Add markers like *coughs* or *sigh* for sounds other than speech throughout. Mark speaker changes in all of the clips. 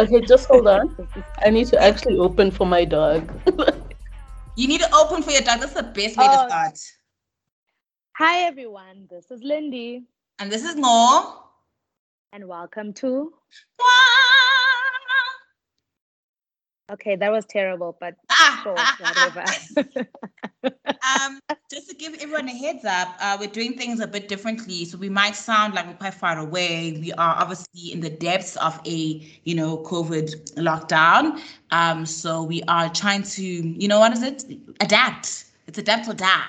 Speaker 1: Okay, just hold on. I need to actually open for my dog. *laughs*
Speaker 2: you need to open for your dog. That's the best way
Speaker 3: Oh.
Speaker 2: to start.
Speaker 3: Hi everyone, this is Lindy,
Speaker 2: And this is more.
Speaker 3: and welcome to. Okay, that was terrible, but
Speaker 2: Ah,
Speaker 3: sure, whatever. *laughs*
Speaker 2: um, just to give everyone a heads up, uh, we're doing things a bit differently. So we might sound like we're quite far away. We are obviously in the depths of a, you know, COVID lockdown. Um, so we are trying to, you know, what is it? Adapt. It's adapt or die.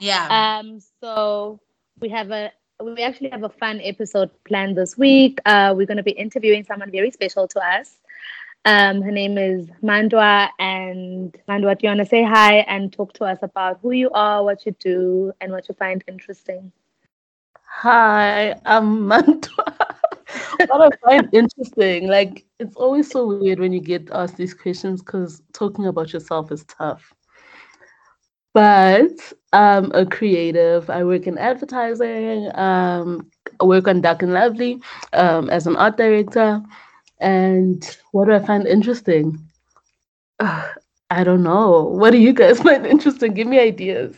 Speaker 2: Yeah.
Speaker 3: um, so we have a we actually have a fun episode planned this week. Uh, we're going to be interviewing someone very special to us. Um, her name is Mantwa, and Mantwa, do you want to say hi and talk to us about who you are, what you do, and what you find interesting?
Speaker 1: Hi, I'm Mantwa. *laughs* what I find interesting, like it's always so weird when you get asked these questions because talking about yourself is tough. But I'm a creative. I work in advertising. Um, I work on Dark and Lovely um, as an art director. And what do I find interesting? Ugh, I don't know. What do you guys *laughs* find interesting? Give me ideas.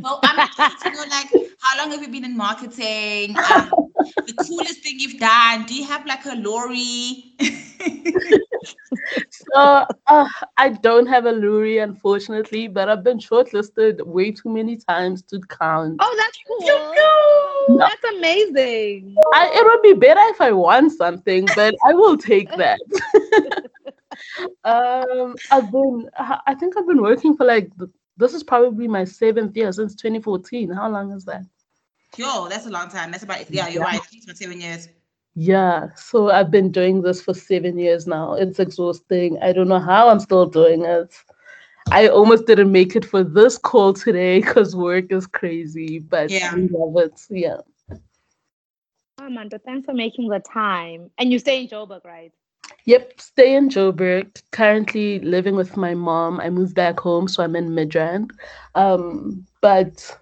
Speaker 2: Well, I'm interested to know, like, how long have you been in marketing? Um, *laughs* the coolest thing you've done? Do you have like a lorry? *laughs*
Speaker 1: So uh, I don't have a lorry, unfortunately, but I've been shortlisted way too many times to count.
Speaker 3: Oh, that's cool. That's amazing.
Speaker 1: I, it would be better if I won something, but I will take that. *laughs* um, I've been, I think I've been working for like, this is probably my seventh year since 2014. How long is that?
Speaker 2: Yo, that's a long time. That's about yeah, you're right. It's seven years.
Speaker 1: Yeah, so I've been doing this for seven years now. It's exhausting. I don't know how I'm still doing it. I almost didn't make it for this call today because work is crazy, but
Speaker 2: Yeah.
Speaker 1: we love it. Yeah.
Speaker 3: Oh, Amanda, thanks for making the time. And you stay in Joburg, right?
Speaker 1: Yep, stay in Joburg. Currently living with my mom. I moved back home, so I'm in Midrand. Um, but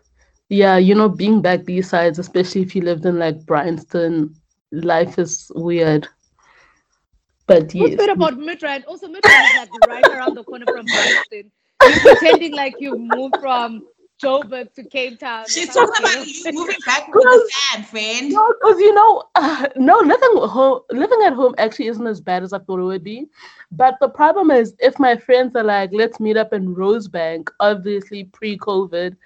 Speaker 1: yeah, you know, being back these sides, especially if you lived in like Bryanston, life is weird. But
Speaker 3: What's good about Midrand? Also, Midrand is like right around the corner from Boston. You're pretending like you moved from Joburg to Cape Town.
Speaker 2: She's talking about you moving back with the sand, friend.
Speaker 1: No, because you know, uh, no, living home, living at home actually isn't as bad as I thought it would be. But the problem is, if my friends are like, "Let's meet up in Rosebank," obviously pre-COVID,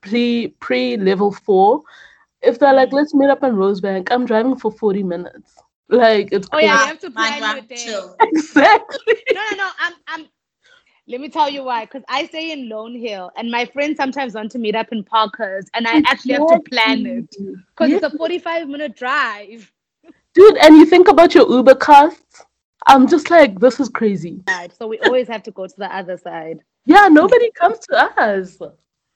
Speaker 1: pre pre level four. If they're like, "Let's meet up in Rosebank," I'm driving for forty minutes. Like it's
Speaker 3: Oh yeah,
Speaker 1: crazy.
Speaker 3: you have to plan
Speaker 2: Mind
Speaker 3: your day.
Speaker 2: chill. *laughs*
Speaker 1: exactly.
Speaker 3: No, no, no. I'm, I'm. Let me tell you why. Because I stay in Lone Hill, and my friends sometimes want to meet up in Parkers, and I actually have to plan it because it's a 45 minute drive.
Speaker 1: dude. And you think about your Uber costs. I'm just like, this is crazy.
Speaker 3: Right, So we always have to go to the other side.
Speaker 1: Yeah, nobody comes to us.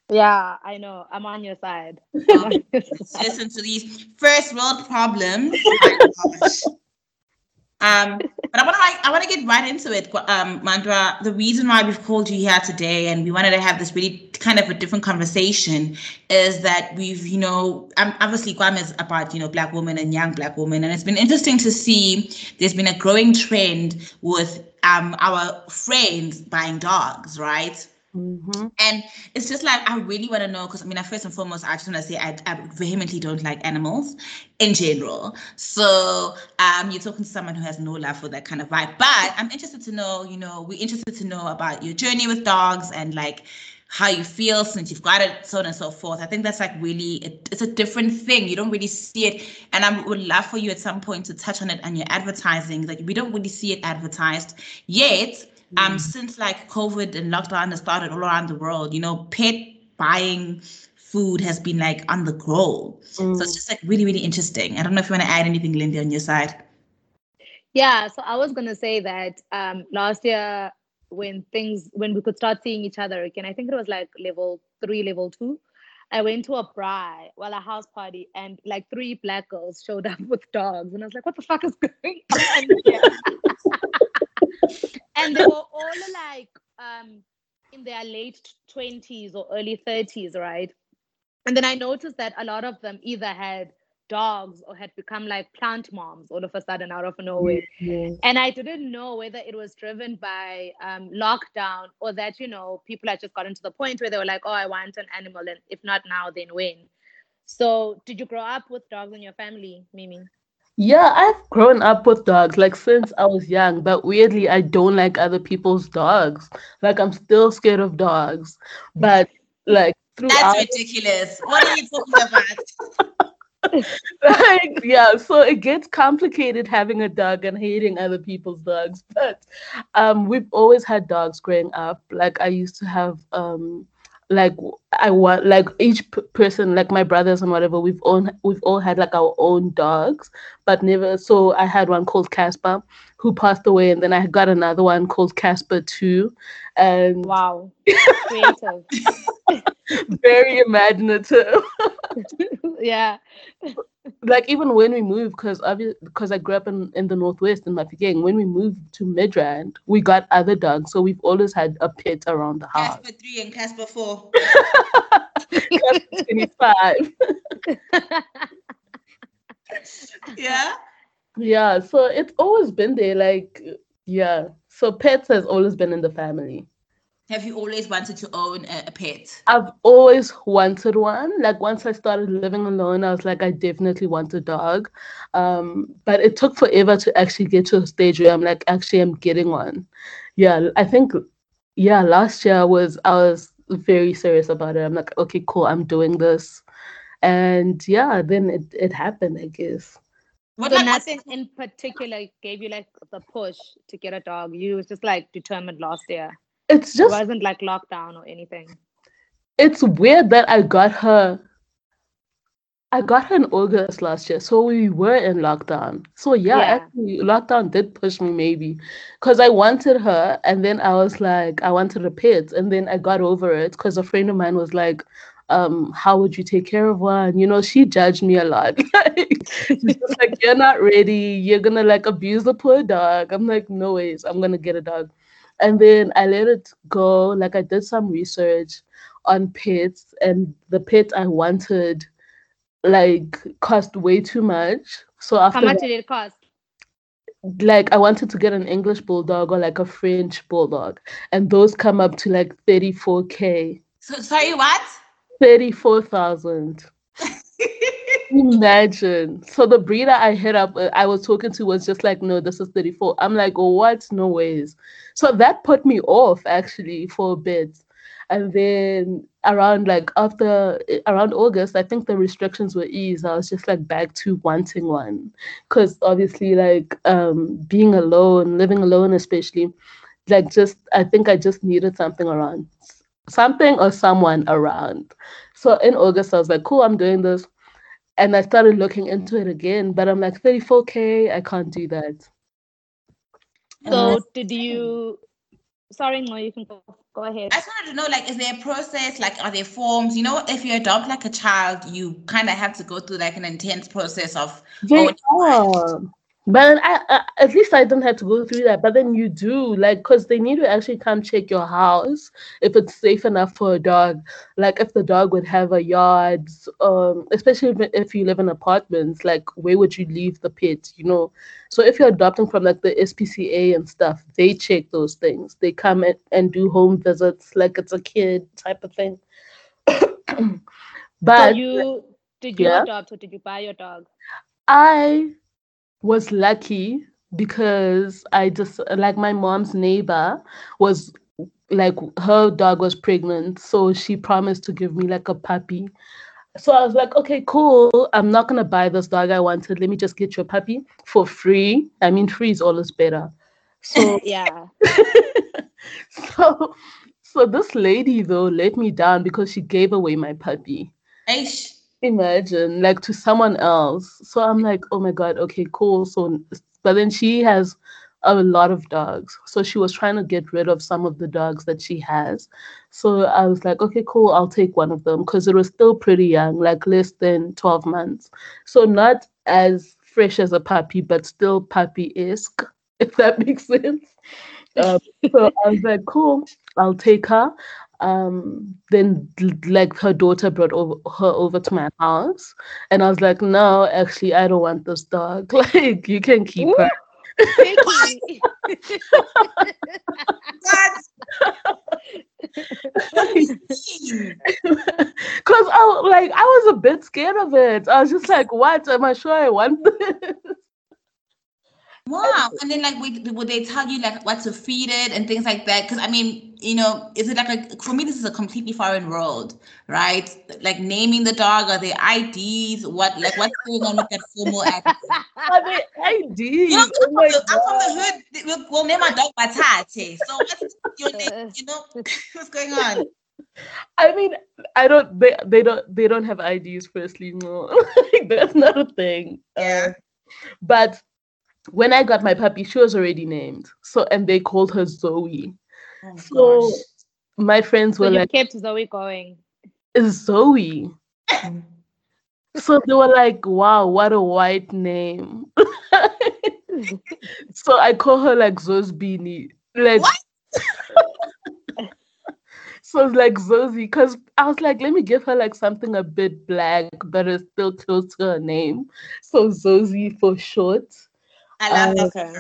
Speaker 3: Yeah, I know. I'm on your side. *laughs* On your side.
Speaker 2: Listen to these first world problems. *laughs* Um, but I want to like I want to get right into it, um, Mantwa. The reason why we've called you here today and we wanted to have this really kind of a different conversation is that we've, you know, um, obviously Kwam is about you know black women and young black women, and it's been interesting to see there's been a growing trend with um our friends buying dogs, right?
Speaker 1: Mhm.
Speaker 2: And it's just like I really want to know because I mean, first and foremost, I just want to say I, I vehemently don't like animals in general. So um, you're talking to someone who has no love for that kind of vibe. But I'm interested to know, you know, we're interested to know about your journey with dogs and like how you feel since you've got it, so on and so forth. I think that's like really it, it's a different thing. You don't really see it, and I would love for you at some point to touch on it and your advertising. Like we don't really see it advertised yet um since like covid and lockdown has started all around the world you know pet buying food has been like on the grow so it's just like really really interesting i don't know if you want to add anything lindy on your side
Speaker 3: Yeah, so I was gonna say that um, last year when things when we could start seeing each other again, I think it was like level three, level two. I went to a braai, well, a house party, and like three black girls showed up *laughs* with dogs, and I was like, "What the fuck is going on?" *laughs* here?" and they were all like um, in their late twenties or early thirties, right? And then I noticed that a lot of them either had dogs or had become like plant moms all of a sudden out of nowhere. And I didn't know whether it was driven by um, lockdown or that, you know, people had just gotten to the point where they were like, oh, I want an animal. And if not now, then when? So, did you grow up with dogs in your family, Mimi?
Speaker 1: Yeah, I've grown up with dogs like since I was young, but weirdly, I don't like other people's dogs. Like, I'm still scared of dogs, but like throughout,
Speaker 2: That's ridiculous. What are you talking about? *laughs*
Speaker 1: like, yeah, so it gets complicated having a dog and hating other people's dogs. But um, we've always had dogs growing up. Like, I used to have um like I want like each p- person like my brothers and whatever we've own we've all had like our own dogs but never so I had one called Casper who passed away and then I got another one called Casper too and
Speaker 3: Wow. Creative. *laughs*
Speaker 1: very imaginative *laughs*
Speaker 3: yeah.
Speaker 1: like even when we moved because obviously because I grew up in, in the northwest in Mafeking when we moved to Midrand we got other dogs so we've always had a pet around the house
Speaker 2: Casper 3 and Casper 4. *laughs*
Speaker 1: Casper 25
Speaker 2: Yeah.
Speaker 1: Yeah, so it's always been there. Like, yeah. So pets has always been in the family.
Speaker 2: Have you always wanted to own a, a pet?
Speaker 1: I've always wanted one. Like once I started living alone, I was like, I definitely want a dog. Um, but it took forever to actually get to a stage where I'm like, actually, I'm getting one. Yeah, I think, yeah, last year was I was very serious about it. I'm like, okay, cool, I'm doing this, and yeah, then it it happened, I guess.
Speaker 2: What
Speaker 3: So
Speaker 2: like, what's-
Speaker 3: nothing in particular gave you like the push to get a dog. You was just like determined last year.
Speaker 1: It's
Speaker 3: It
Speaker 1: just
Speaker 3: wasn't like lockdown or anything.
Speaker 1: it's weird that I got her. I got her in August last year, so we were in lockdown. So yeah,
Speaker 3: Yeah.
Speaker 1: actually, lockdown did push me maybe, because I wanted her, and then I was like, I wanted a pet, and then I got over it because a friend of mine was like, um, how would you take care of one? You know, she judged me a lot. *laughs* Like, she's like, you're not ready. You're gonna like abuse the poor dog. I'm like, no ways. I'm gonna get a dog. And then I let it go. Like I did some research on pets, and the pet I wanted like cost way too much. So after
Speaker 3: How much
Speaker 1: that,
Speaker 3: did it cost?
Speaker 1: like I wanted to get an English bulldog or like a French bulldog, and those come up to like 34k,
Speaker 2: so, sorry, what?
Speaker 1: 34,000. Imagine. So the breeder I hit up, uh, I was talking to was just like, no, this is 34. I'm like, oh, what? No ways. So that put me off actually for a bit. And then around like after around August, I think the restrictions were eased. I was just like back to wanting one. Cause obviously like um being alone, living alone especially, like just I think I just needed something around something or someone around. So in August I was like, cool, I'm doing this. And I started looking into it again, but I'm like 34k, I can't do that.
Speaker 3: So did you? Sorry, no, you can go. Go ahead.
Speaker 2: I just wanted to know, like, is there a process? Like, are there forms? You know, if you adopt like a child, you kind of have to go through like an intense process of.
Speaker 1: They
Speaker 2: Oh,
Speaker 1: are. But I, I, at least I don't have to go through that. But then you do, like, because they need to actually come check your house if it's safe enough for a dog. Like, if the dog would have a yard, um, especially if, if you live in apartments, like, where would you leave the pet, you know? So if you're adopting from like the SPCA and stuff, they check those things. They come and, and do home visits like it's a kid type of thing. *coughs*
Speaker 3: So
Speaker 1: but
Speaker 3: you did you
Speaker 1: Yeah.
Speaker 3: adopt or did you buy your dog?
Speaker 1: I was lucky because I just like my mom's neighbor was like her dog was pregnant, so she promised to give me like a puppy. So I was like, okay, cool. I'm not gonna buy this dog I wanted. Let me just get your puppy for free. I mean, free is always better. So *laughs*
Speaker 3: Yeah. *laughs*
Speaker 1: so so this lady though let me down because she gave away my puppy.
Speaker 2: Aish.
Speaker 1: Imagine like to someone else. So I'm like, oh my god, okay, cool. So but then she has a lot of dogs. So she was trying to get rid of some of the dogs that she has. So I was like, okay, cool, I'll take one of them because it was still pretty young, like less than 12 months. So not as fresh as a puppy, but still puppy-esque, *laughs* if that makes sense. Um, so I was like, cool, I'll take her. Um, then like her daughter brought over, her over to my house, and I was like, no, actually, I don't want this dog. *laughs* Like, you can keep Ooh. her. Because *laughs* I like I was a bit scared of it. I was just like, "What? Am I sure I want this?"
Speaker 2: Wow. And then like would they tell you like what to feed it and things like that? Because I mean, you know, is it like a for me this is a completely foreign world, right? Like naming the dog, are they IDs? What like what's going on with that formal *laughs*
Speaker 1: attitude? Are they IDs? You know,
Speaker 2: oh I'm, from the, I'm from the hood. We'll, we'll name our dog Batate. So what's your name? You know, *laughs* what's going on?
Speaker 1: I mean, I don't. They they don't they don't have IDs. Firstly, no, *laughs* that's not a thing.
Speaker 2: Yeah. Uh,
Speaker 1: but when I got my puppy, she was already named. So and they called her Zoe. Oh, so gosh. my friends were
Speaker 3: so
Speaker 1: like
Speaker 3: kept Zoe going.
Speaker 1: Zoe. Mm. so they were like, wow, what a white name. *laughs* so I call her like Zosbini. Like *laughs* so it's like Zosie, because I was like, let me give her like something a bit black, but it's still close to her name. So Zosie for short.
Speaker 2: I love um, okay.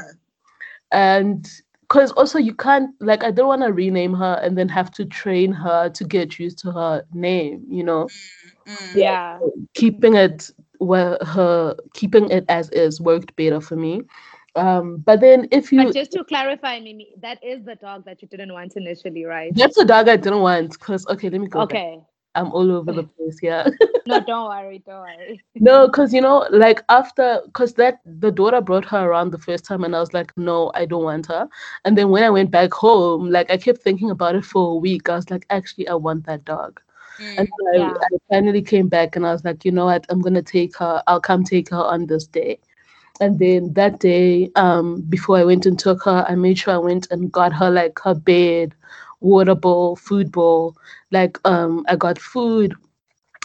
Speaker 1: And because also you can't like I don't want to rename her and then have to train her to get used to her name, you know.
Speaker 3: Mm, mm. Yeah.
Speaker 1: Keeping it where her keeping it as is worked better for me. Um, but then if you
Speaker 3: but just to clarify, Mimi, that is the dog that you didn't want initially, right?
Speaker 1: That's the dog I didn't want because okay, let me go.
Speaker 3: Okay.
Speaker 1: Back. I'm all over the *laughs* place. Yeah.
Speaker 3: no, *laughs* don't worry, don't worry.
Speaker 1: no, because you know, like after, because that the daughter brought her around the first time, and I was like, no, I don't want her. And then when I went back home, like I kept thinking about it for a week. I was like, actually, I want that dog. Mm, and I, yeah. I finally came back, and I was like, you know what? I'm gonna take her. I'll come take her on this day. And then that day, um, before I went and took her, I made sure I went and got her like her bed, water bowl, food bowl. Like um, I got food,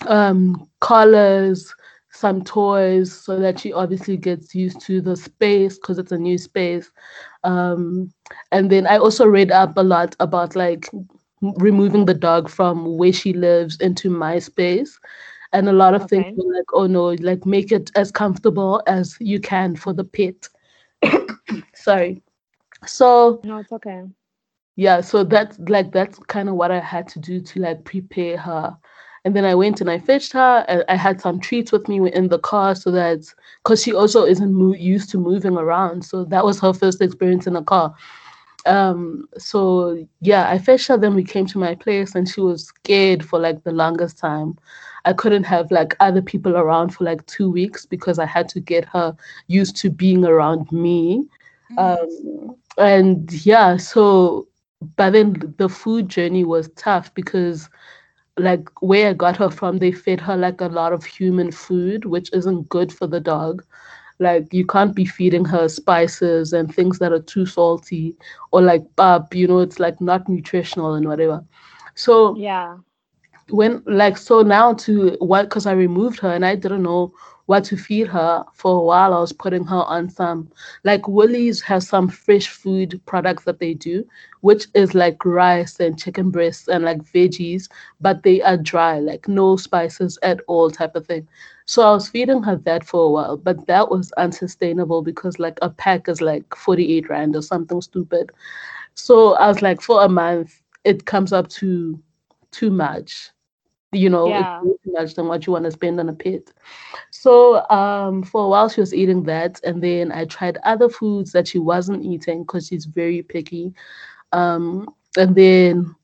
Speaker 1: um, collars, some toys, so that she obviously gets used to the space because it's a new space. Um, and then I also read up a lot about like removing the dog from where she lives into my space. And a lot of okay. things were like, oh no, like make it as comfortable as you can for the pet. *coughs* Sorry. So
Speaker 3: no, it's okay
Speaker 1: yeah so that's like that's kind of what i had to do to like prepare her. And then i went and i fetched her and i had some treats with me in the car so that because she also isn't mo- used to moving around so that was her first experience in a car. Um so yeah i fetched her then we came to my place and she was scared for like the longest time. I couldn't have like other people around for like two weeks because i had to get her used to being around me. Mm-hmm. um and yeah so but then the food journey was tough because like where I got her from, they fed her like a lot of human food, which isn't good for the dog. Like you can't be feeding her spices and things that are too salty or like pap, you know, it's like not nutritional and whatever. So
Speaker 3: yeah.
Speaker 1: When like so now to what because I removed her and I didn't know what to feed her for a while. I was putting her on some, like Woolies has some fresh food products that they do, which is like rice and chicken breasts and like veggies, but they are dry, like no spices at all type of thing. So I was feeding her that for a while, but that was unsustainable because like a pack is like 48 rand or something stupid. So I was like, for a month, it comes up to too much you know,
Speaker 3: yeah.
Speaker 1: too much than what you want to spend on a pet. So um, for a while she was eating that, and then I tried other foods that she wasn't eating because she's very picky. Um, and then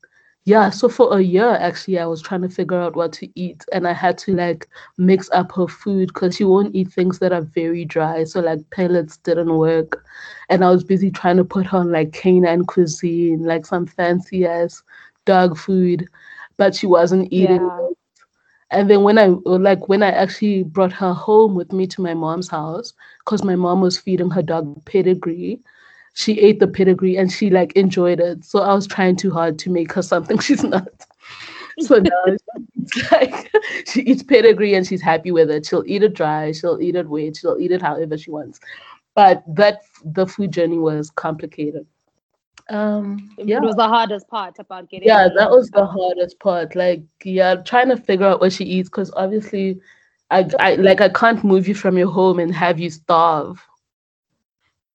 Speaker 1: yeah, so for a year actually I was trying to figure out what to eat, and I had to like mix up her food because she won't eat things that are very dry. So like pellets didn't work, and I was busy trying to put her on like canine cuisine, like some fancy ass dog food but she wasn't eating yeah. And then when I like when I actually brought her home with me to my mom's house, because my mom was feeding her dog pedigree, she ate the pedigree and she like enjoyed it. So I was trying too hard to make her something *laughs* she's not. So now *laughs* it's like *laughs* she eats pedigree and she's happy with it. She'll eat it dry, she'll eat it wet, she'll eat it however she wants. But that the food journey was complicated. Um,
Speaker 3: It
Speaker 1: yeah,
Speaker 3: was the hardest part about getting.
Speaker 1: yeah, that was the hardest part. Like, yeah, trying to figure out what she eats because obviously, I, I like I can't move you from your home and have you starve.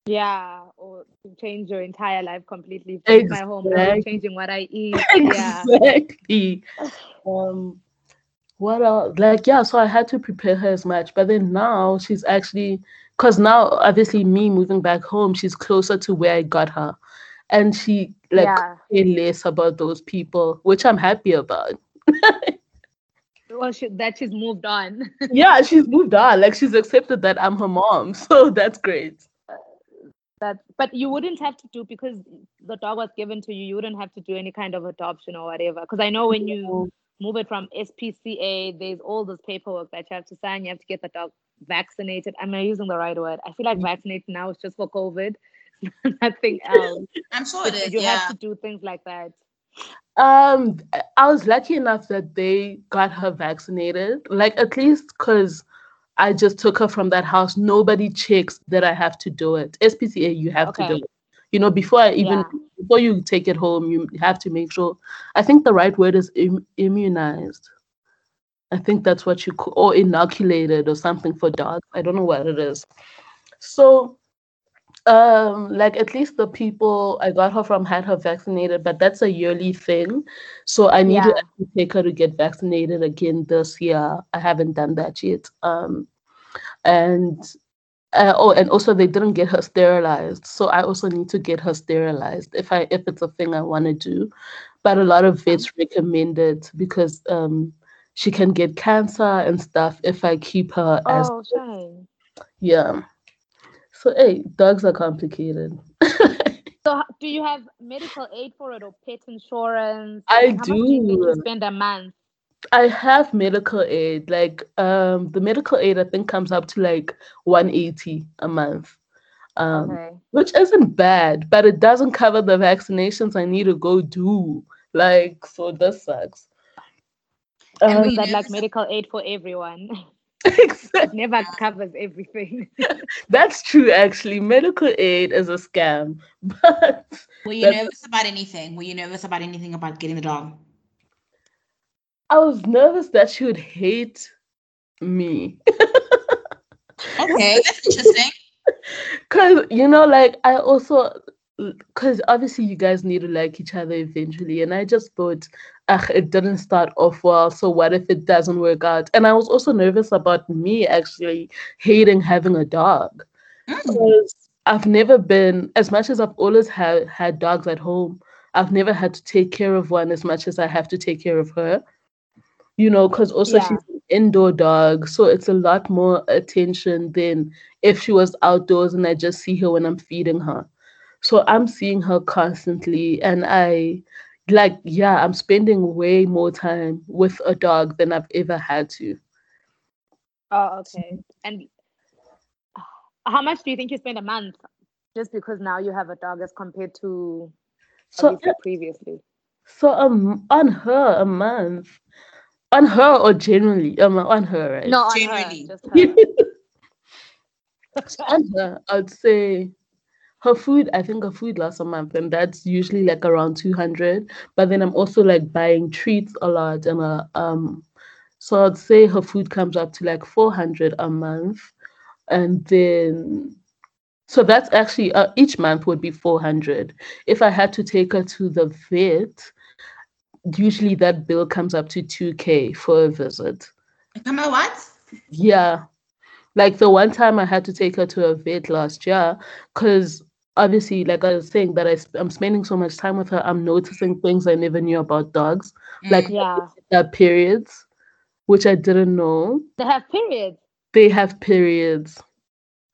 Speaker 3: Yeah, or change your entire life completely. From my home, changing what I *laughs* eat. Yeah.
Speaker 1: Exactly. Um, what else? Like, yeah, so I had to prepare her as much, but then now she's actually, because now obviously me moving back home, she's closer to where I got her, and she like
Speaker 3: Yeah.
Speaker 1: less about those people, which I'm happy about. *laughs*
Speaker 3: Well, she, that she's moved on. *laughs*
Speaker 1: yeah, she's moved on. Like she's accepted that I'm her mom, *laughs* so that's great.
Speaker 3: that, but you wouldn't have to do because the dog was given to you. You wouldn't have to do any kind of adoption or whatever. Because I know when you move it from SPCA, there's all this paperwork that you have to sign. You have to get the dog vaccinated. Am I using the right word? I feel like mm. vaccinated now is just for COVID, *laughs* nothing else.
Speaker 2: I'm sure it is.
Speaker 3: you
Speaker 2: yeah.
Speaker 3: have to do things like that.
Speaker 1: Um, I was lucky enough that they got her vaccinated, like at least because I just took her from that house. Nobody checks that I have to do it. SPCA, you have to do it. You know, before I even
Speaker 3: Yeah.
Speaker 1: before you take it home, you have to make sure. I think the right word is Im- immunized. I think that's what you call or inoculated or something for dogs. I don't know what it is. So um like at least the people i got her from had her vaccinated but that's a yearly thing. So i need
Speaker 3: Yeah.
Speaker 1: to actually take her to get vaccinated again this year. I haven't done that yet. Um and uh, oh and also they didn't get her sterilized. So i also need to get her sterilized if i if it's a thing i want to do. But a lot of vets recommend it because um she can get cancer and stuff if i keep her as
Speaker 3: Oh, shame.
Speaker 1: yeah so hey dogs are complicated *laughs*
Speaker 3: So, do you have medical aid for it or pet insurance?
Speaker 1: I
Speaker 3: Like, how much do you
Speaker 1: do.
Speaker 3: spend a month?
Speaker 1: I have medical aid. Like um the medical aid I think comes up to like 180 a month. Um
Speaker 3: Okay.
Speaker 1: which isn't bad, but it doesn't cover the vaccinations I need to go do. Like so this sucks.
Speaker 2: And
Speaker 1: Um,
Speaker 2: we-
Speaker 3: that like medical aid for everyone? *laughs*
Speaker 1: exact-
Speaker 3: Never covers everything. *laughs*
Speaker 1: That's true actually. Medical aid is a scam. *laughs* But
Speaker 2: Were you
Speaker 1: That's-
Speaker 2: nervous about anything? Were you nervous about anything about getting the dog?
Speaker 1: I was nervous that she would hate me.
Speaker 2: Okay, that's *laughs* interesting.
Speaker 1: Cause you know, like I also, cause obviously you guys need to like each other eventually, and I just thought, ah, it didn't start off well. So what if it doesn't work out? And I was also nervous about me actually hating having a dog,
Speaker 2: Mm.
Speaker 1: because I've never been as much as I've always had had dogs at home. I've never had to take care of one as much as I have to take care of her. You know, because also
Speaker 3: Yeah.
Speaker 1: she's an indoor dog, so it's a lot more attention than if she was outdoors and I just see her when I'm feeding her. So I'm seeing her constantly, and I like, yeah, I'm spending way more time with a dog than I've ever had to.
Speaker 3: Oh, okay. And how much do you think you spend a month just because now you have a dog as compared to
Speaker 1: So,
Speaker 3: previously?
Speaker 1: so um, on her a month, on her or generally, um, on her, right?
Speaker 3: No, on
Speaker 2: Generally.
Speaker 3: her, just her. *laughs* *laughs*
Speaker 1: on her, I'd say her food. I think her food lasts a month, and that's usually like around two hundred. But then I'm also like buying treats a lot, and uh, um, so I'd say her food comes up to like four hundred a month, and then so that's actually uh, each month would be 400 if i had to take her to the vet usually that bill comes up to 2k for a visit
Speaker 2: Come on, what?
Speaker 1: yeah like the one time i had to take her to a vet last year because obviously like i was saying that I sp- i'm spending so much time with her i'm noticing things i never knew about dogs like
Speaker 2: Mm.
Speaker 3: Yeah.
Speaker 1: their periods which i didn't know
Speaker 3: They have periods.
Speaker 1: they have periods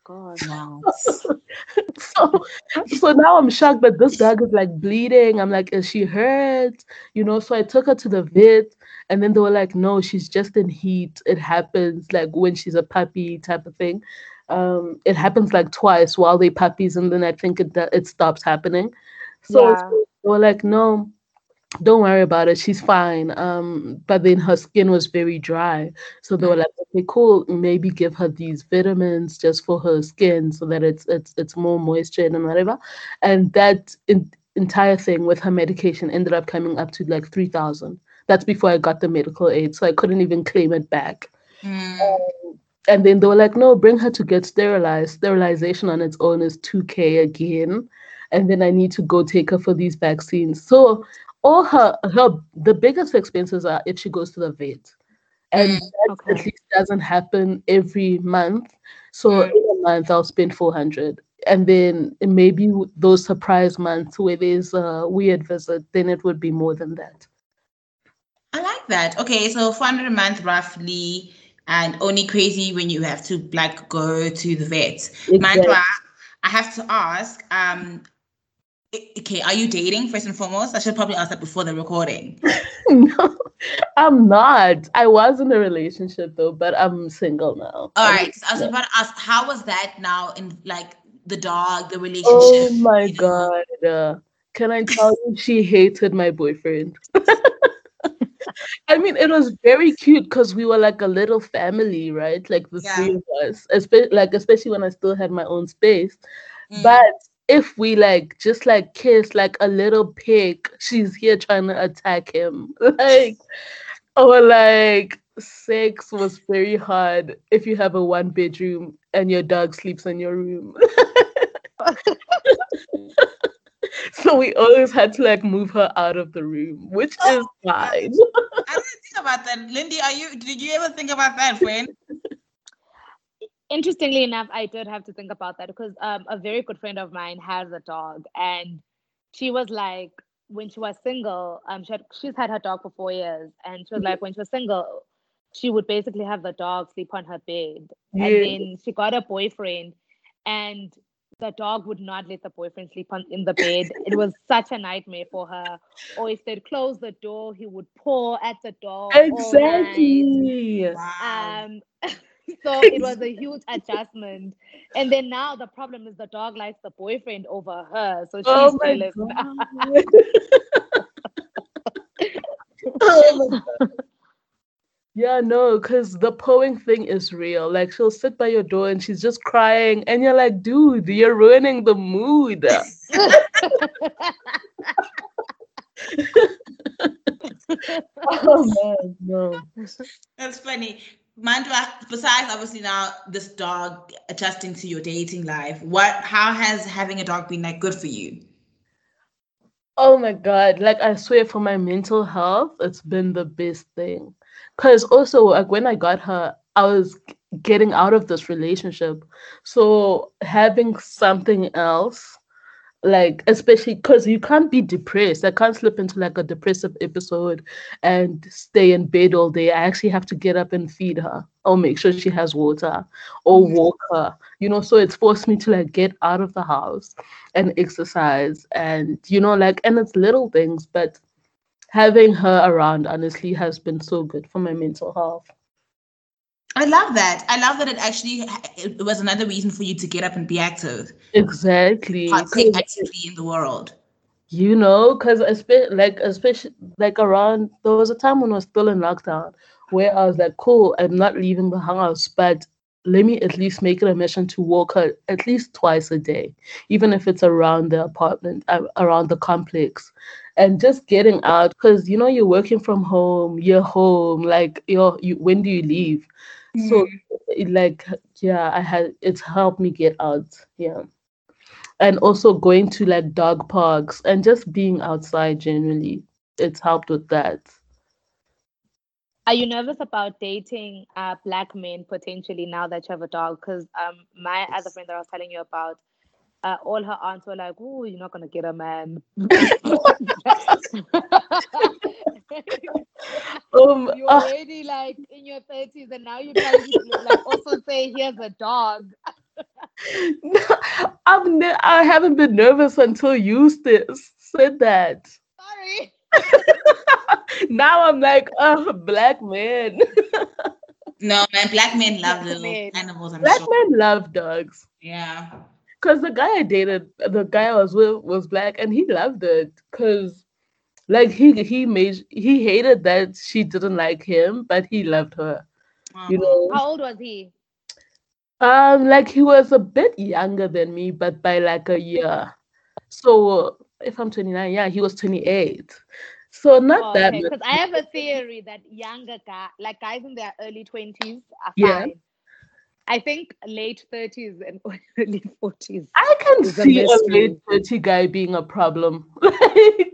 Speaker 3: God.
Speaker 2: Wow. *laughs*
Speaker 1: so so now I'm shocked that this dog is like bleeding. I'm like, is she hurt? You know, so I took her to the vet and then they were like, no, she's just in heat. It happens like when she's a puppy type of thing. Um, it happens like twice while they puppies and then I think it it stops happening. So
Speaker 3: Yeah.
Speaker 1: they were like, no, don't worry about it. She's fine. Um, but then her skin was very dry. So they were like, okay, cool. Maybe give her these vitamins just for her skin so that it's it's it's more moisture and whatever. And that in, entire thing with her medication ended up coming up to like 3000 that's before i got the medical aid so i couldn't even claim it back.
Speaker 2: Mm.
Speaker 1: um, and then they were like no bring her to get sterilized. Sterilization on its own is 2k again. And then i need to go take her for these vaccines. So all her her the biggest expenses are if she goes to the vet. And
Speaker 2: Mm,
Speaker 1: that
Speaker 3: okay.
Speaker 1: at least doesn't happen every month. So
Speaker 2: Mm.
Speaker 1: in a month i'll spend 400 and then maybe those surprise months where there's a weird visit then it would be more than that
Speaker 2: like that. Okay, so 400 a month roughly, and only crazy when you have to like go to the vet. Mantwa, I have to ask, um, okay, are you dating first and foremost? I should probably ask that before the recording. *laughs*
Speaker 1: no i'm not i was in a relationship though but i'm single now
Speaker 2: All right, I was about to ask, how was that now in like the dog, the relationship?
Speaker 1: oh my god uh, can i tell you she hated my boyfriend *laughs* *laughs* I mean, it was very cute because we were like a little family, right? Like the
Speaker 2: Yeah.
Speaker 1: three of us, especially like especially when I still had my own space.
Speaker 2: Mm.
Speaker 1: But if we like just like kiss like a little pig, she's here trying to attack him. *laughs* Like or like sex was very hard if you have a one bedroom and your dog sleeps in your room. *laughs* *laughs* so we always had to like move her out of the room, which is
Speaker 2: Oh,
Speaker 1: fine.
Speaker 2: I didn't think about that. Lindy, are you did you ever think about that, friend?
Speaker 3: Interestingly enough, I did have to think about that because um, a very good friend of mine has a dog, and she was like, when she was single, um, she had, she's had her dog for four years, and she was like, when she was single, she would basically have the dog sleep on her bed,
Speaker 1: Yeah.
Speaker 3: and then she got a boyfriend, and the dog would not let the boyfriend sleep on in the bed. it was *laughs* such a nightmare for her. Or if they'd close the door, he would paw at the door.
Speaker 1: Exactly.
Speaker 2: Wow.
Speaker 3: Um, *laughs* so it was a huge *laughs* adjustment. And then now the problem is the dog likes the boyfriend over her. So she's
Speaker 1: Oh
Speaker 3: jealous.
Speaker 1: oh my god. Yeah, no, because the pawing thing is real. Like she'll sit by your door and she's just crying, and you're like, dude, you're ruining the mood. *laughs* *laughs* oh man, no.
Speaker 2: That's funny. Mantwa, besides obviously now this dog adjusting to your dating life, what how has having a dog been like good for you?
Speaker 1: Oh my god, like I swear for my mental health, it's been the best thing. Cause also like when I got her, I was getting out of this relationship. So having something else, like especially because you can't be depressed. I can't slip into like a depressive episode and stay in bed all day. I actually have to get up and feed her or make sure she has water or
Speaker 2: Mhm.
Speaker 1: walk her. You know, so it's forced me to like get out of the house and exercise and you know like and it's little things but having her around honestly has been so good for my mental health
Speaker 2: I love that. I love that it actually it was another reason for you to get up and be active,
Speaker 1: exactly
Speaker 2: actively in the world.
Speaker 1: you know because especially like especially like around there was a time when i was still in lockdown where i was like cool i'm not leaving the house but let me at least make it a mission to walk her at least twice a day even if it's around the apartment uh, around the complex and just getting out because you know you're working from home you're home like you're you when do you leave? So it, like yeah i had it's helped me get out yeah. And also going to like dog parks and just being outside generally it's helped with that.
Speaker 3: Are you nervous about dating uh, black men potentially now that you have a dog? Because um, my other friend that I was telling you about, uh, all her aunts were like, "Oh, you're not gonna get a man." *laughs*
Speaker 1: um *laughs*
Speaker 3: you're
Speaker 1: ah,
Speaker 3: already like in your thirties, and now you're trying to like also say, "Here's a dog." *laughs*
Speaker 1: I've ne- i haven't been nervous until you st- said that
Speaker 3: Sorry.
Speaker 1: now i'm like oh black man
Speaker 2: No, man, black men love
Speaker 3: Black
Speaker 2: little
Speaker 3: men.
Speaker 2: animals, I'm
Speaker 1: black
Speaker 2: sure.
Speaker 1: men love dogs
Speaker 2: Yeah.
Speaker 1: Because the guy I dated, the guy I was with was black and he loved it. Cause like he he made he hated that she didn't like him, but he loved her. You know.
Speaker 3: How old was he?
Speaker 1: Um like he was a bit younger than me, but by like a year. So if I'm 29, yeah, he was 28. So not
Speaker 3: Oh,
Speaker 1: that
Speaker 3: okay, because I have a theory that younger guy, like guys in their early twenties, are
Speaker 1: Yeah.
Speaker 3: fine. I think late thirties and *laughs* early forties.
Speaker 1: I can see a late 30 guy being a problem. *laughs*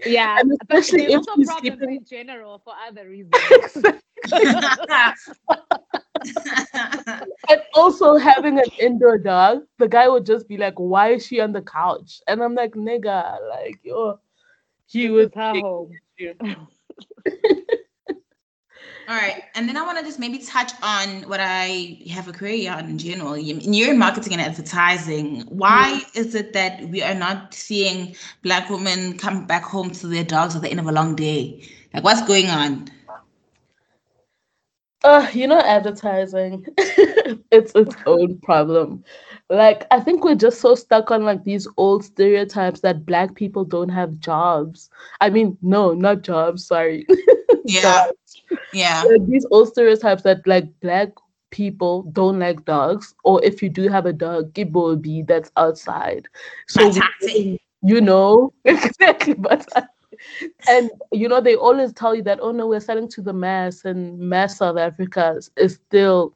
Speaker 3: Yeah,
Speaker 1: And especially
Speaker 3: there's
Speaker 1: if
Speaker 3: also problems
Speaker 1: sleeping-
Speaker 3: in general for other reasons. *laughs*
Speaker 1: and also having an indoor dog, the guy would just be like, Why is she on the couch? And I'm like, nigga, like yo, he was
Speaker 3: her home.
Speaker 2: All right, and then I want to just maybe touch on what I have a query on in general. You- You're in marketing and advertising. Why is it that we are not seeing Black women come back home to their dogs at the end of a long day? Like, what's going on?
Speaker 1: Uh, you know, advertising, *laughs* it's its own problem. Like, I think we're just so stuck on like these old stereotypes that black people don't have jobs. I mean, no, not jobs, sorry. *laughs*
Speaker 2: Yeah, yeah.
Speaker 1: Like, these old stereotypes that like black people don't like dogs, or if you do have a dog, it will be that's outside. So we- you know *laughs* exactly but and you know they always tell you that oh no we're selling to the mass and mass south africa is- still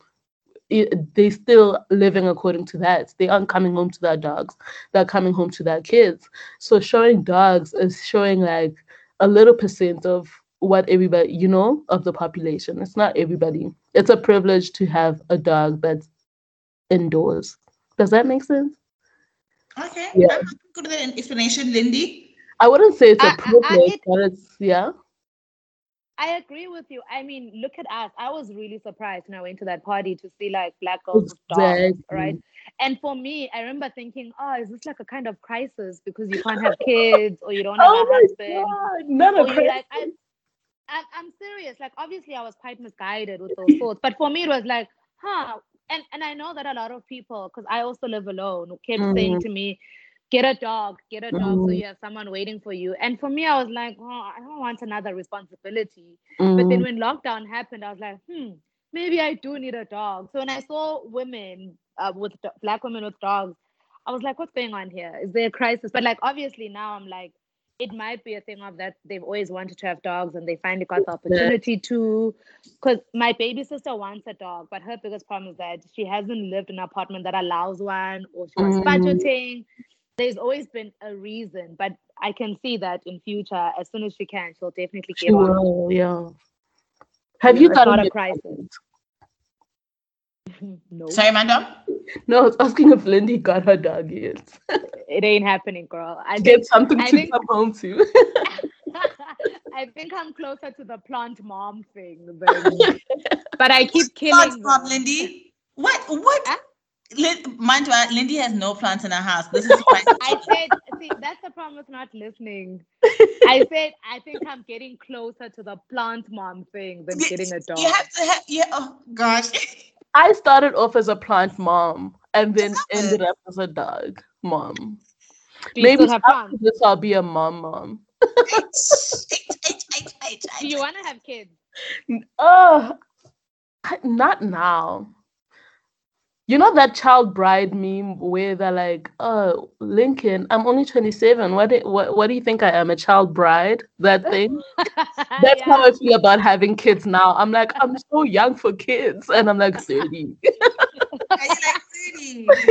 Speaker 1: they still living according to that they aren't coming home to their dogs they're coming home to their kids so showing dogs is showing like a little percent of what everybody you know of the population it's not everybody it's a privilege to have a dog that's indoors does that make sense
Speaker 2: Okay,
Speaker 1: Yeah.
Speaker 2: I'm good with that explanation, Lindy.
Speaker 1: I wouldn't say it's a
Speaker 3: I- I- I-
Speaker 1: privilege,
Speaker 3: it-
Speaker 1: but it's yeah.
Speaker 3: I agree with you. I mean, look at us. I was really surprised when I went to that party to see like black girls with dogs, right? And for me, I remember thinking, oh, is this like a kind of crisis because you can't have kids or you don't have
Speaker 1: Oh
Speaker 3: a
Speaker 1: my
Speaker 3: husband?
Speaker 1: god, none
Speaker 3: Or
Speaker 1: of
Speaker 3: like, I, I'm, I'm serious. Like, obviously, I was quite misguided with those thoughts, but for me, it was like, huh. And and I know that a lot of people, because I also live alone, kept saying
Speaker 1: Mhm.
Speaker 3: to me, get a dog, get a dog, so
Speaker 1: Mhm.
Speaker 3: you have someone waiting for you. And for me, I was like, oh, I don't want another responsibility. But then
Speaker 1: Mm,
Speaker 3: when lockdown happened, I was like, hmm, maybe I do need a dog. So when I saw women uh, with black women with dogs, I was like, what's going on here? Is there a crisis? But like, obviously now I'm like, it might be a thing of that they've always wanted to have dogs and they finally got the opportunity to. Because my baby sister wants a dog, but her biggest problem is that she hasn't lived in an apartment that allows one, or she was
Speaker 1: Mm.
Speaker 3: budgeting. There's always been a reason, but I can see that in future, as soon as she can, she'll definitely
Speaker 1: she
Speaker 3: one.
Speaker 1: will, yeah. Have you
Speaker 3: it's
Speaker 1: gotten
Speaker 3: not a
Speaker 1: your-
Speaker 3: crisis. *laughs* no,
Speaker 2: Sorry, Madam.
Speaker 1: No, I was asking if Lindy got her dog yet.
Speaker 3: it ain't happening, girl. I think
Speaker 1: Get something
Speaker 3: I
Speaker 1: to
Speaker 3: think-
Speaker 1: come home to. *laughs*
Speaker 3: I think I'm closer to the plant mom thing, than, but I keep *laughs* killing.
Speaker 2: Plants, Mom. Lindy. What? What?
Speaker 3: Huh?
Speaker 2: Lin- mind you, uh, Lindy has no plants in her house. This is quite
Speaker 3: I said, see, that's the problem with not listening. I said, I think I'm getting closer to the plant mom thing than
Speaker 2: You-
Speaker 3: getting a dog.
Speaker 2: You have to have, yeah. Oh gosh.
Speaker 1: I started off as a plant mom and then ended up as a dog mom.
Speaker 3: Do
Speaker 1: Maybe after this I'll be a mom mom. *laughs*
Speaker 3: Do you want to have kids? *laughs*
Speaker 1: Uh, not now. You know that child bride meme where they're like, "Oh, Lincoln, I'm only 27. What do, what what do you think I am, a child bride?" That *laughs* thing. That's how I feel about having kids now. I'm like, I'm so young for kids, and I'm like 30.
Speaker 2: Are you like 30?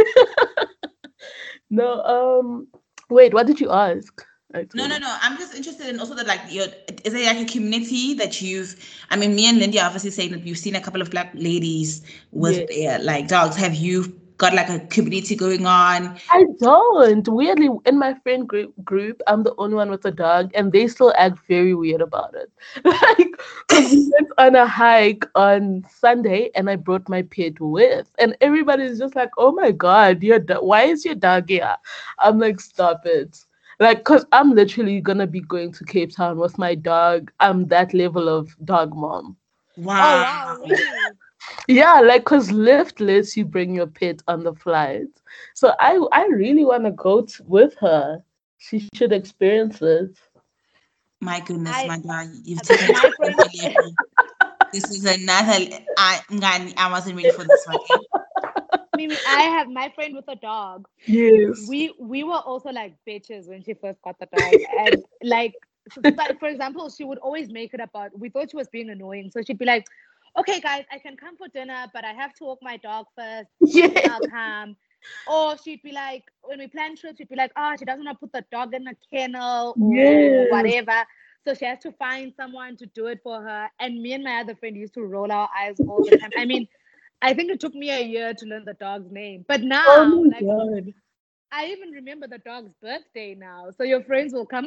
Speaker 2: *laughs*
Speaker 1: no, um, wait, what did you ask?
Speaker 2: No, no, no. I'm just interested in also that like your is there like a community that you've I mean me and Lindy are obviously saying that you've seen a couple of black ladies with their like dogs. Have you got like a community going on?
Speaker 1: I don't. Weirdly, in my friend group, group, I'm the only one with a dog, and they still act very weird about it. *laughs* like, we went on a hike on Sunday, and I brought my pet with, and everybody's just like, "Oh my god, your do- why is your dog here?" I'm like, "Stop it!" Like, cause I'm literally gonna be going to Cape Town with my dog. I'm that level of dog mom.
Speaker 3: Oh
Speaker 2: Wow.
Speaker 3: wow. *laughs*
Speaker 1: Yeah, like cause Lift lets you bring your pet on the flight. So I I really want to go t- with her. She should experience it.
Speaker 2: My goodness,
Speaker 3: I-
Speaker 2: my God, you've *laughs* taken
Speaker 3: my
Speaker 2: it to another level. This is another I I wasn't ready for this one. *laughs*
Speaker 3: Mimi, I have my friend with a dog.
Speaker 1: Yes.
Speaker 3: We we were also like bitches when she first got the dog, and like, for example, she would always make it about. We thought she was being annoying, so she'd be like, "Okay, guys, I can come for dinner, but I have to walk my dog first.
Speaker 1: Yeah.
Speaker 3: I'll come." Or she'd be like, when we plan trips, she'd be like, "Oh, she doesn't want to put the dog in a kennel or
Speaker 1: Yes.
Speaker 3: whatever." So she has to find someone to do it for her. And me and my other friend used to roll our eyes all the time. I mean, I think it took me a year to learn the dog's name. But now,
Speaker 1: Oh
Speaker 3: like,
Speaker 1: god.
Speaker 3: I even remember the dog's birthday now. So your friends will come.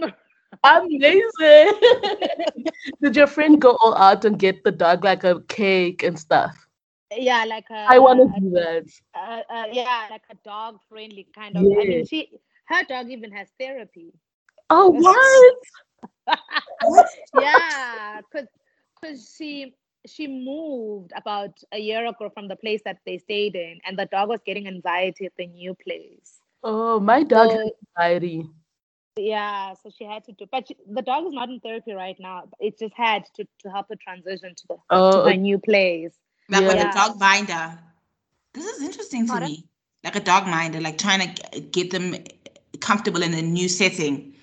Speaker 1: Amazing. *laughs* Did your friend go all out and get the dog like a cake and stuff?
Speaker 3: yeah, like a,
Speaker 1: I want to do that.
Speaker 3: uh, uh, yeah, like a dog friendly kind of. I mean, she her dog even has therapy.
Speaker 1: Oh, *laughs* what? *laughs*
Speaker 3: yeah, because she she moved about a year ago from the place that they stayed in, and the dog was getting anxiety at the new place.
Speaker 1: Oh, my dog has
Speaker 3: So,
Speaker 1: anxiety.
Speaker 3: yeah, so she had to do. But she, the dog is not in therapy right now. It just had to to help her transition to the oh, to
Speaker 1: Oh,
Speaker 3: her new place.
Speaker 2: Like with a dog binder. This is interesting to
Speaker 3: Pardon?
Speaker 2: me. Like a dog minder, like trying to get them comfortable in a new setting.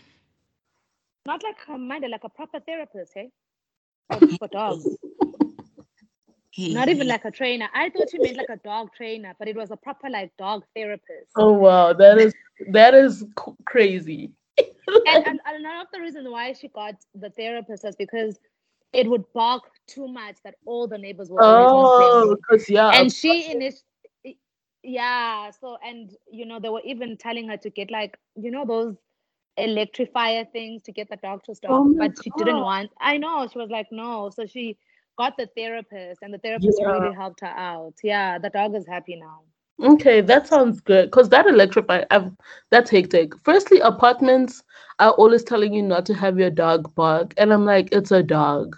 Speaker 3: Not like a minder, like a proper therapist, hey? *laughs* For, for dogs. Not even like a trainer. I thought you meant like a dog trainer, but it was a proper like dog therapist.
Speaker 1: oh wow, that is that is crazy.
Speaker 3: And, *laughs* and another the reason why she got the therapist was because it would bark too much that all the neighbors were
Speaker 1: Oh, because yeah,
Speaker 3: And she init- yeah, so and you know they were even telling her to get like you know those electrifier things to get the oh dog to stop,
Speaker 1: Oh
Speaker 3: but she didn't want. I know she was like no, so she got the therapist, and the therapist
Speaker 1: Yeah.
Speaker 3: really helped her out. Yeah, the dog is happy now.
Speaker 1: Okay, that sounds good. Because that electrify, I've, that's hectic. Firstly, apartments are always telling you not to have your dog bark, and I'm like, it's a dog.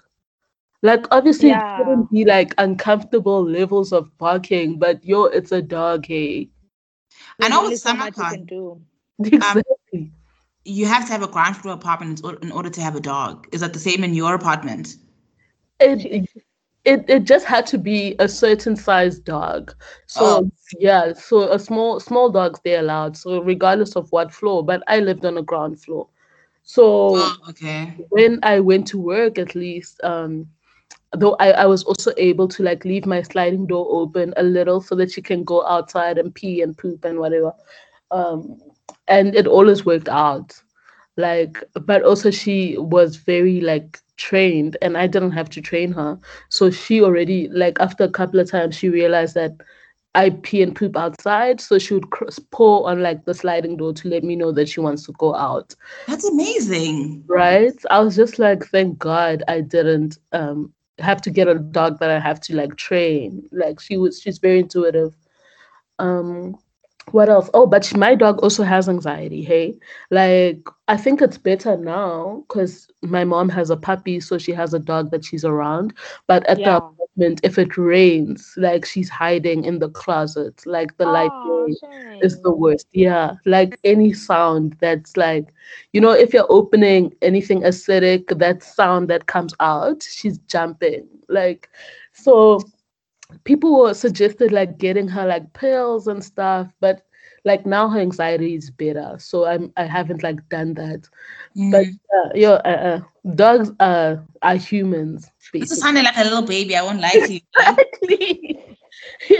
Speaker 1: Like, obviously,
Speaker 3: Yeah.
Speaker 1: it shouldn't be like uncomfortable levels of barking, but yo, it's a dog, hey.
Speaker 2: I know
Speaker 3: only
Speaker 2: with
Speaker 3: so much you can do. *laughs*
Speaker 1: Um, exactly.
Speaker 2: you have to have a ground floor apartment in order to have a dog. Is that the same in your apartment?
Speaker 1: It, it it just had to be a certain size dog. So
Speaker 2: Oh.
Speaker 1: yeah, so a small small dogs they're allowed. So regardless of what floor, but I lived on a ground floor. So
Speaker 2: Oh, okay.
Speaker 1: when I went to work, at least, um, though I, I was also able to like leave my sliding door open a little so that she can go outside and pee and poop and whatever. Um, and it always worked out. Like, but also she was very like trained, and I didn't have to train her. So she already like after a couple of times she realized that I pee and poop outside, so she would cross, paw on like the sliding door to let me know that she wants to go out.
Speaker 2: That's amazing.
Speaker 1: right? I was just like thank god i didn't um have to get a dog that i have to like train. Like she was she's very intuitive. Um what else oh but she, my dog also has anxiety hey like i think it's better now because my mom has a puppy so she has a dog that she's around but at the
Speaker 3: Yeah.
Speaker 1: apartment if it rains like she's hiding in the closet like the light
Speaker 3: Oh,
Speaker 1: rain is the worst. Yeah, like any sound that's like, you know, if you're opening anything acidic, that sound that comes out, she's jumping. Like, so people were suggested like getting her like pills and stuff, but like now her anxiety is better. So I'm I haven't like done that. But
Speaker 2: Mm.
Speaker 1: uh, yeah, uh, uh, dogs are are humans
Speaker 2: This is sounding like a little baby. I won't lie to you. *laughs*
Speaker 1: Exactly.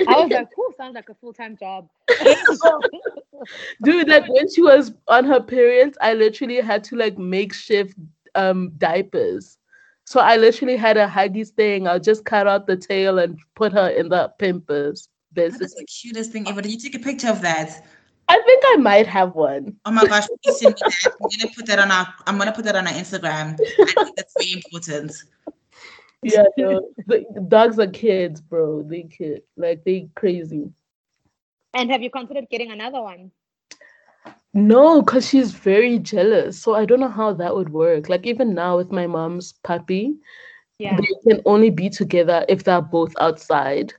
Speaker 3: I was like, "Cool, sounds like a full time job."
Speaker 1: Dude, like when she was on her periods, I literally had to like makeshift um diapers. So I literally had a Huggies thing. I'll just cut out the tail and put her in the Pampers.
Speaker 2: That is
Speaker 1: Basically,
Speaker 2: the cutest thing ever. Did you take a picture of that?
Speaker 1: I think I might have one.
Speaker 2: Oh my gosh, please send me that. I'm gonna put that on our I'm gonna put that on our Instagram. I think that's very important.
Speaker 1: Yeah, no, the dogs are kids, bro. They kid like they crazy.
Speaker 3: and have you considered getting another one?
Speaker 1: No, because she's very jealous. So I don't know how that would work. Like even now with my mom's puppy,
Speaker 3: Yeah.
Speaker 1: they can only be together if they're both outside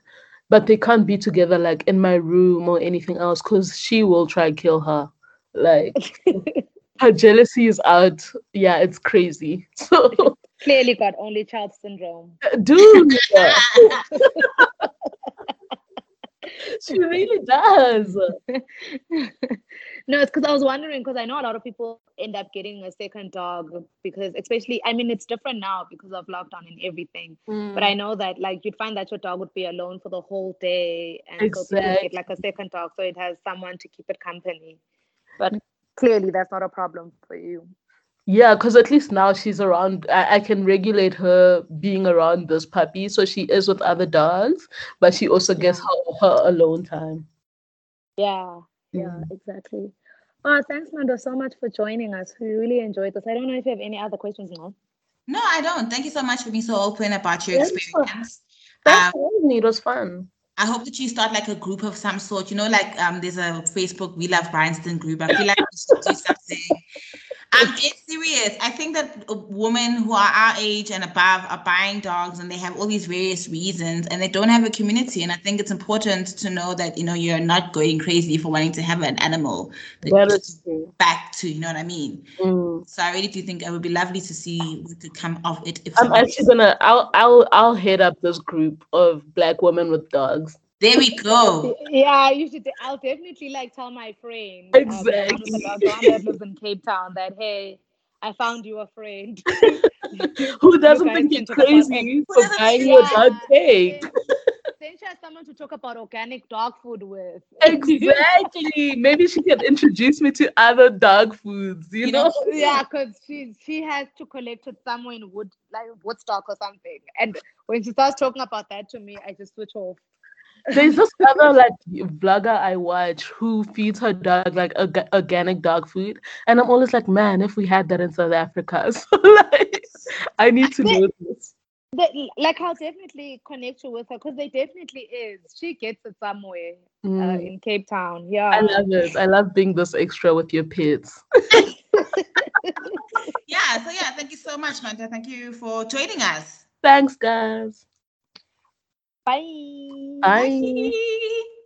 Speaker 1: but they can't be together like in my room or anything else because she will try kill her like *laughs* her jealousy is out yeah it's crazy *laughs* so
Speaker 3: Clearly got only child syndrome.
Speaker 1: dude. *laughs* *laughs* she really does. *laughs*
Speaker 3: no, it's because I was wondering because I know a lot of people end up getting a second dog because, especially, I mean, it's different now because of lockdown and everything. Mm. But I know that like you'd find that your dog would be alone for the whole day, and exactly. so get like a second dog, so it has someone to keep it company. But clearly, that's not a problem for you.
Speaker 1: Yeah, because at least now she's around. I, I, can regulate her being around this puppy, so she is with other dogs, but she also gets her, her alone time.
Speaker 3: Yeah, yeah, mm. exactly. Oh, thanks, Mantwa, so much for joining us. We really enjoyed this. I don't know if you have any other questions now.
Speaker 2: No, I don't. Thank you so much for being so open about your
Speaker 1: thanks
Speaker 2: experience.
Speaker 1: For, thanks um, for. It was fun.
Speaker 2: I hope that you start like a group of some sort. You know, like um, there's a Facebook We Love Bryanston group. I feel like we should do something I'm serious. I think that women who are our age and above are buying dogs and they have all these various reasons and they don't have a community. And I think it's important to know that, you know, you're not going crazy for wanting to have an animal that, that is true. back to, you know what I mean? Mm. So I really do think it would be lovely to see what could come of it.
Speaker 1: If I'm actually gonna, I'll, I'll, I'll head up this group of black women with dogs.
Speaker 2: There we go.
Speaker 3: Yeah, you should. I'll definitely like tell my friend.
Speaker 1: Exactly.
Speaker 3: Um, that lives in Cape Town that hey, I found you a friend. *laughs*
Speaker 1: Who doesn't think you're crazy for buying your dog cake?
Speaker 3: Then she has someone to talk about organic dog food with.
Speaker 1: Exactly. Maybe she can introduce me to other dog foods. You, you know? know?
Speaker 3: Yeah, because she she has to collect it somewhere in Wood like Woodstock or something. And when she starts talking about that to me, I just switch off.
Speaker 1: There's this *laughs* other like vlogger I watch who feeds her dog like organic dog food, and I'm always like, man, if we had that in South Africa, *laughs* so like, I need to know this.
Speaker 3: The, like I'll definitely connect you with her because they definitely is. She gets it somewhere uh, mm. uh, in Cape Town. Yeah, I
Speaker 1: love it. I love being this extra with your pets. *laughs*
Speaker 2: yeah. So yeah, thank you so much, Mantwa. Thank you for joining us.
Speaker 1: Thanks, guys.
Speaker 3: Bye.
Speaker 1: Bye. Bye.